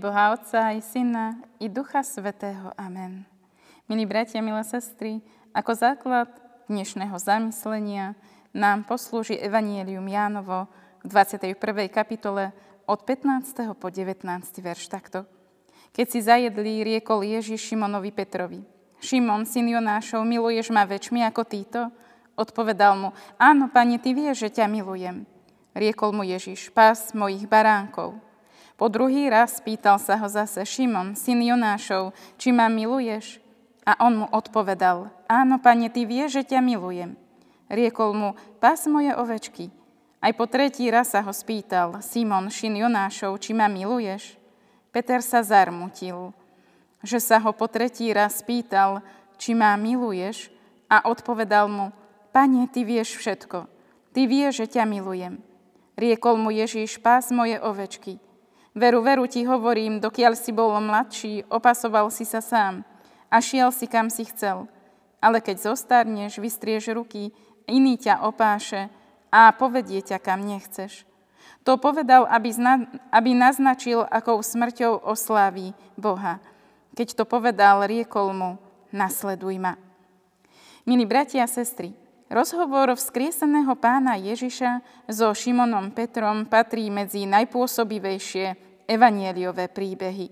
Boha Otca i Syna i Ducha Svetého. Amen. Milí bratia, milé sestry, ako základ dnešného zamyslenia nám poslúži Evanielium Jánovo v 21. kapitole od 15. po 19. verš takto. Keď si zajedli, riekol Ježiš Šimonovi Petrovi. Šimon, syn Jonášov, miluješ ma väčšmi ako títo? Odpovedal mu, áno, pane, ty vieš, že ťa milujem. Riekol mu Ježiš, pás mojich baránkov. Po druhý raz pýtal sa ho zase Šimon, syn Jonášov, či ma miluješ? A on mu odpovedal, áno, pane, ty vieš, že ťa milujem. Riekol mu, pás moje ovečky. Aj po tretí raz sa ho spýtal, Simon, syn Jonášov, či ma miluješ? Peter sa zarmutil, že sa ho po tretí raz spýtal, či ma miluješ? A odpovedal mu, pane, ty vieš všetko. Ty vieš, že ťa milujem. Riekol mu Ježíš, pás moje ovečky. Veru, veru ti hovorím, dokiaľ si bol mladší, opasoval si sa sám a šiel si, kam si chcel. Ale keď zostarneš, vystrieš ruky, iný ťa opáše a povedie ťa, kam nechceš. To povedal, aby, zna, aby naznačil, akou smrťou osláví Boha. Keď to povedal, riekol mu, nasleduj ma. Milí bratia a sestry, Rozhovor vzkrieseného pána Ježiša so Šimonom Petrom patrí medzi najpôsobivejšie evanieliové príbehy.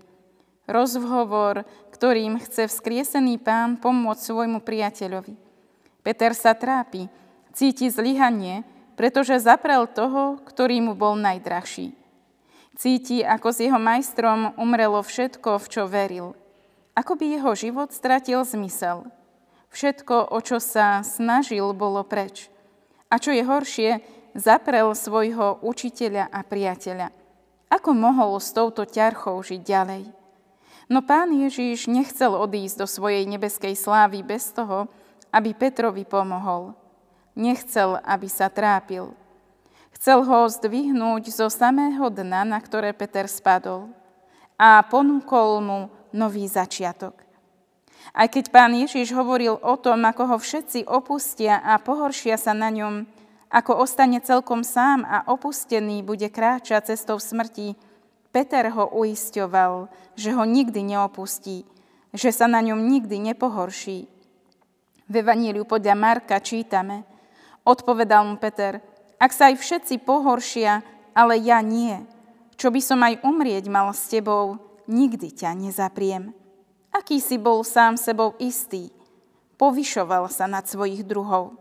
Rozhovor, ktorým chce vzkriesený pán pomôcť svojmu priateľovi. Peter sa trápi, cíti zlyhanie, pretože zaprel toho, ktorý mu bol najdrahší. Cíti, ako s jeho majstrom umrelo všetko, v čo veril. Ako by jeho život stratil zmysel – Všetko, o čo sa snažil, bolo preč. A čo je horšie, zaprel svojho učiteľa a priateľa. Ako mohol s touto ťarchou žiť ďalej? No pán Ježíš nechcel odísť do svojej nebeskej slávy bez toho, aby Petrovi pomohol. Nechcel, aby sa trápil. Chcel ho zdvihnúť zo samého dna, na ktoré Peter spadol a ponúkol mu nový začiatok. Aj keď pán Ježiš hovoril o tom, ako ho všetci opustia a pohoršia sa na ňom, ako ostane celkom sám a opustený bude kráčať cestou smrti, Peter ho uisťoval, že ho nikdy neopustí, že sa na ňom nikdy nepohorší. V Evaníliu podľa Marka čítame, odpovedal mu Peter, ak sa aj všetci pohoršia, ale ja nie, čo by som aj umrieť mal s tebou, nikdy ťa nezapriem. Aký si bol sám sebou istý. Povyšoval sa nad svojich druhov.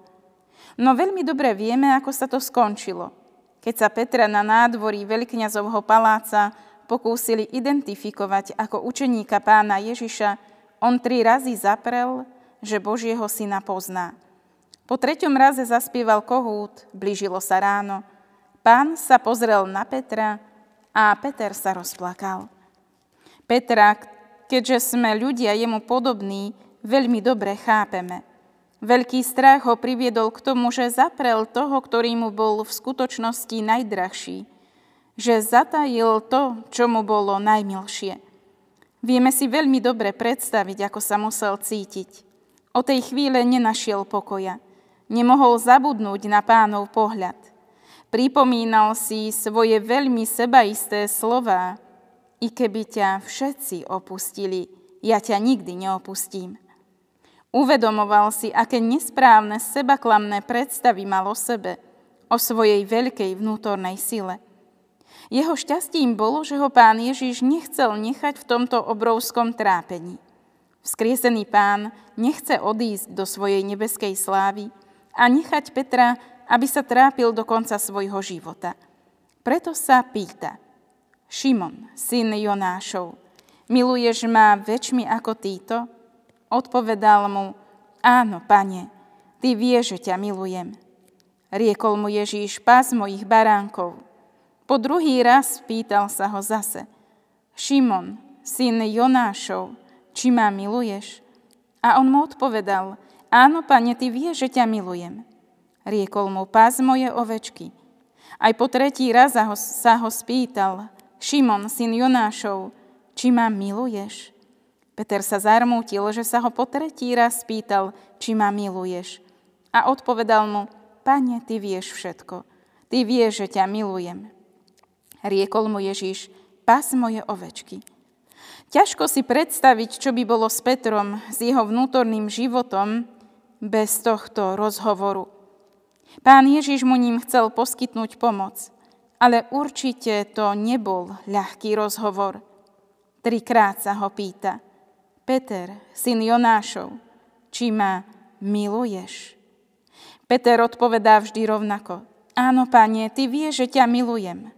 No veľmi dobre vieme, ako sa to skončilo. Keď sa Petra na nádvorí veľkňazovho paláca pokúsili identifikovať ako učeníka pána Ježiša, on tri razy zaprel, že Božieho syna pozná. Po treťom raze zaspieval kohút, blížilo sa ráno. Pán sa pozrel na Petra a Peter sa rozplakal. Petra, keďže sme ľudia jemu podobní, veľmi dobre chápeme. Veľký strach ho priviedol k tomu, že zaprel toho, ktorý mu bol v skutočnosti najdrahší, že zatajil to, čo mu bolo najmilšie. Vieme si veľmi dobre predstaviť, ako sa musel cítiť. O tej chvíle nenašiel pokoja. Nemohol zabudnúť na pánov pohľad. Pripomínal si svoje veľmi sebaisté slová, i keby ťa všetci opustili, ja ťa nikdy neopustím. Uvedomoval si, aké nesprávne sebaklamné predstavy mal o sebe, o svojej veľkej vnútornej sile. Jeho šťastím bolo, že ho pán Ježiš nechcel nechať v tomto obrovskom trápení. Vzkriesený pán nechce odísť do svojej nebeskej slávy a nechať Petra, aby sa trápil do konca svojho života. Preto sa pýta – Šimon, syn Jonášov, miluješ ma väčšmi ako títo? Odpovedal mu, áno, pane, ty vieš, že ťa milujem. Riekol mu Ježíš, pás mojich baránkov. Po druhý raz pýtal sa ho zase, Šimon, syn Jonášov, či ma miluješ? A on mu odpovedal, áno, pane, ty vieš, že ťa milujem. Riekol mu, pás moje ovečky. Aj po tretí raz sa ho spýtal, Šimon, syn Jonášov, či ma miluješ? Peter sa zarmútil, že sa ho po tretí raz spýtal, či ma miluješ. A odpovedal mu, Pane, ty vieš všetko. Ty vieš, že ťa milujem. Riekol mu Ježiš, pas moje ovečky. Ťažko si predstaviť, čo by bolo s Petrom, s jeho vnútorným životom, bez tohto rozhovoru. Pán Ježiš mu ním chcel poskytnúť pomoc, ale určite to nebol ľahký rozhovor. Trikrát sa ho pýta. Peter, syn Jonášov, či ma miluješ? Peter odpovedá vždy rovnako. Áno, páne, ty vieš, že ťa milujem.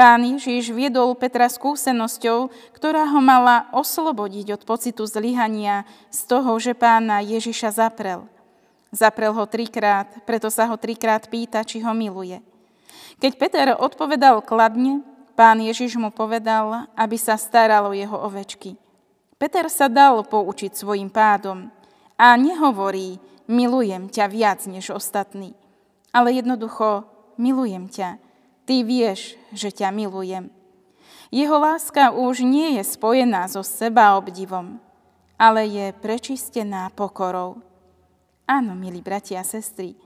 Pán Ježiš viedol Petra skúsenosťou, ktorá ho mala oslobodiť od pocitu zlyhania z toho, že pána Ježiša zaprel. Zaprel ho trikrát, preto sa ho trikrát pýta, či ho miluje. Keď Peter odpovedal kladne, pán Ježiš mu povedal, aby sa staral o jeho ovečky. Peter sa dal poučiť svojim pádom a nehovorí, milujem ťa viac než ostatní, ale jednoducho milujem ťa. Ty vieš, že ťa milujem. Jeho láska už nie je spojená so seba obdivom, ale je prečistená pokorou. Áno, milí bratia a sestry,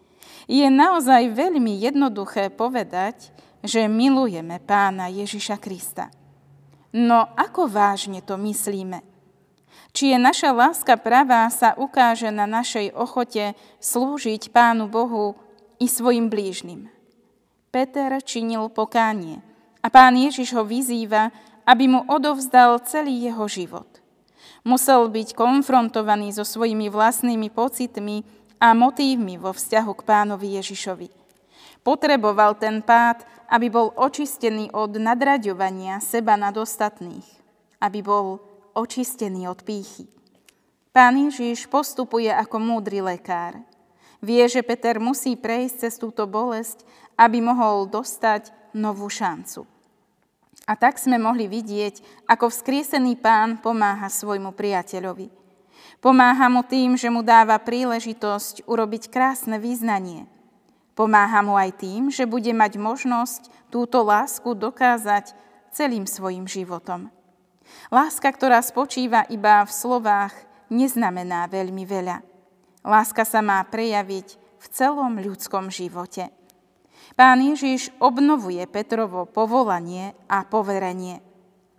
je naozaj veľmi jednoduché povedať, že milujeme pána Ježiša Krista. No ako vážne to myslíme? Či je naša láska pravá, sa ukáže na našej ochote slúžiť Pánu Bohu i svojim blížnym. Peter činil pokánie a pán Ježiš ho vyzýva, aby mu odovzdal celý jeho život. Musel byť konfrontovaný so svojimi vlastnými pocitmi a motívmi vo vzťahu k pánovi Ježišovi. Potreboval ten pád, aby bol očistený od nadraďovania seba nad ostatných, aby bol očistený od pýchy. Pán Ježiš postupuje ako múdry lekár. Vie, že Peter musí prejsť cez túto bolesť, aby mohol dostať novú šancu. A tak sme mohli vidieť, ako vzkriesený pán pomáha svojmu priateľovi. Pomáha mu tým, že mu dáva príležitosť urobiť krásne význanie. Pomáha mu aj tým, že bude mať možnosť túto lásku dokázať celým svojim životom. Láska, ktorá spočíva iba v slovách, neznamená veľmi veľa. Láska sa má prejaviť v celom ľudskom živote. Pán Ježiš obnovuje Petrovo povolanie a poverenie.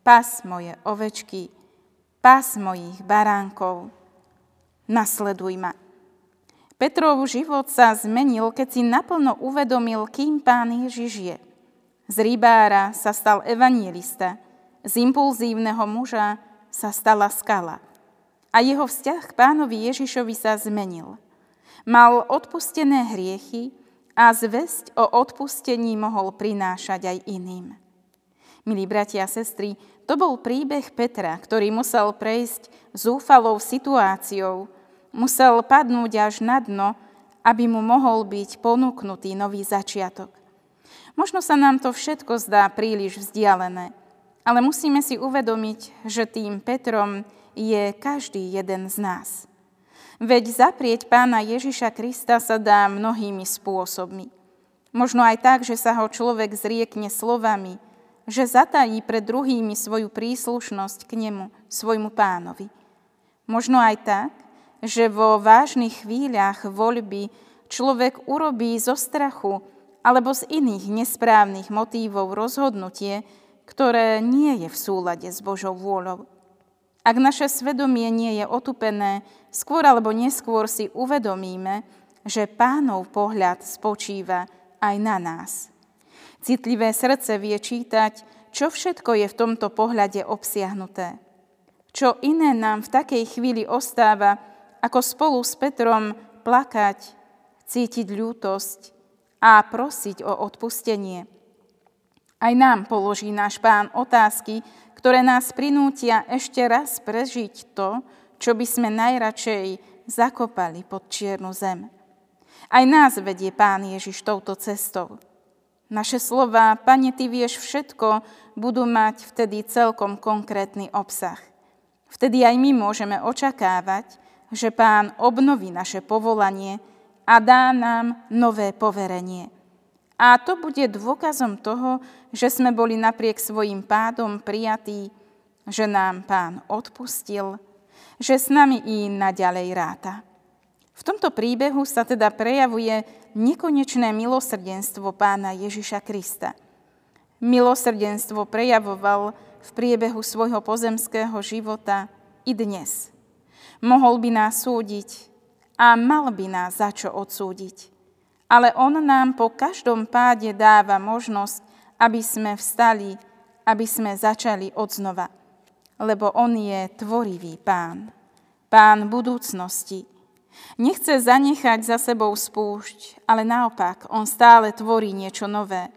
Pas moje ovečky, pas mojich baránkov, nasleduj ma. Petrov život sa zmenil, keď si naplno uvedomil, kým pán Ježiš je. Z rybára sa stal evangelista, z impulzívneho muža sa stala skala. A jeho vzťah k pánovi Ježišovi sa zmenil. Mal odpustené hriechy a zväzť o odpustení mohol prinášať aj iným. Milí bratia a sestry, to bol príbeh Petra, ktorý musel prejsť zúfalou situáciou, musel padnúť až na dno, aby mu mohol byť ponúknutý nový začiatok. Možno sa nám to všetko zdá príliš vzdialené, ale musíme si uvedomiť, že tým Petrom je každý jeden z nás. Veď zaprieť pána Ježiša Krista sa dá mnohými spôsobmi. Možno aj tak, že sa ho človek zriekne slovami, že zatají pred druhými svoju príslušnosť k nemu, svojmu pánovi. Možno aj tak, že vo vážnych chvíľach voľby človek urobí zo strachu alebo z iných nesprávnych motívov rozhodnutie, ktoré nie je v súlade s Božou vôľou. Ak naše svedomie nie je otupené, skôr alebo neskôr si uvedomíme, že pánov pohľad spočíva aj na nás. Citlivé srdce vie čítať, čo všetko je v tomto pohľade obsiahnuté. Čo iné nám v takej chvíli ostáva, ako spolu s Petrom plakať, cítiť ľútosť a prosiť o odpustenie. Aj nám položí náš pán otázky, ktoré nás prinútia ešte raz prežiť to, čo by sme najradšej zakopali pod čiernu zem. Aj nás vedie Pán Ježiš touto cestou. Naše slova, Pane, Ty vieš všetko, budú mať vtedy celkom konkrétny obsah. Vtedy aj my môžeme očakávať, že Pán obnoví naše povolanie a dá nám nové poverenie. A to bude dôkazom toho, že sme boli napriek svojim pádom prijatí, že nám Pán odpustil, že s nami i naďalej ráta. V tomto príbehu sa teda prejavuje nekonečné milosrdenstvo pána Ježiša Krista. Milosrdenstvo prejavoval v priebehu svojho pozemského života i dnes. Mohol by nás súdiť a mal by nás za čo odsúdiť. Ale On nám po každom páde dáva možnosť, aby sme vstali, aby sme začali odznova. Lebo On je tvorivý pán, pán budúcnosti. Nechce zanechať za sebou spúšť, ale naopak, On stále tvorí niečo nové.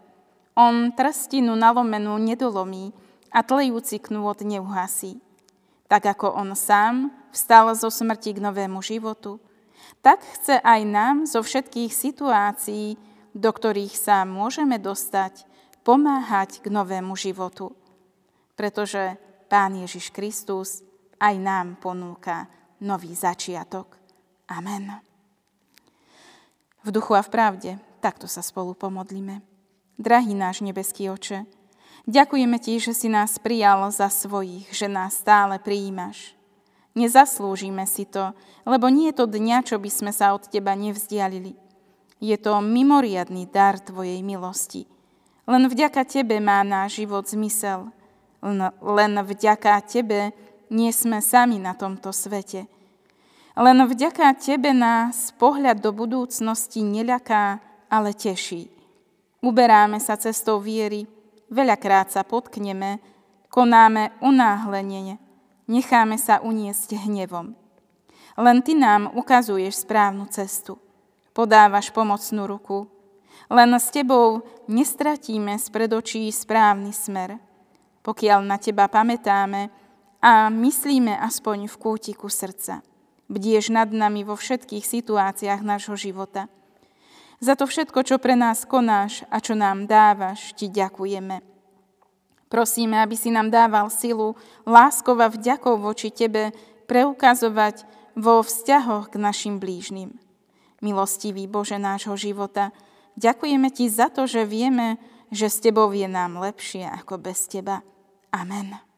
On trstinu nalomenú nedolomí a tlejúci knôt neuhasí. Tak ako On sám vstal zo smrti k novému životu, tak chce aj nám zo všetkých situácií, do ktorých sa môžeme dostať, pomáhať k novému životu. Pretože Pán Ježiš Kristus aj nám ponúka nový začiatok. Amen. V duchu a v pravde takto sa spolu pomodlíme. Drahý náš nebeský oče, ďakujeme Ti, že si nás prijal za svojich, že nás stále prijímaš. Nezaslúžime si to, lebo nie je to dňa, čo by sme sa od Teba nevzdialili. Je to mimoriadný dar Tvojej milosti. Len vďaka Tebe má náš život zmysel. Len vďaka Tebe nie sme sami na tomto svete. Len vďaka Tebe nás pohľad do budúcnosti neľaká, ale teší. Uberáme sa cestou viery, veľakrát sa potkneme, konáme unáhlenie, necháme sa uniesť hnevom. Len Ty nám ukazuješ správnu cestu. Podávaš pomocnú ruku. Len s Tebou nestratíme z predočí správny smer. Pokiaľ na Teba pamätáme a myslíme aspoň v kútiku srdca. Bdieš nad nami vo všetkých situáciách nášho života. Za to všetko, čo pre nás konáš a čo nám dávaš, Ti ďakujeme. Prosíme, aby si nám dával silu láskov a vďakov voči Tebe preukazovať vo vzťahoch k našim blížnym. Milostivý Bože nášho života, ďakujeme Ti za to, že vieme, že s Tebou je nám lepšie ako bez Teba. Amen.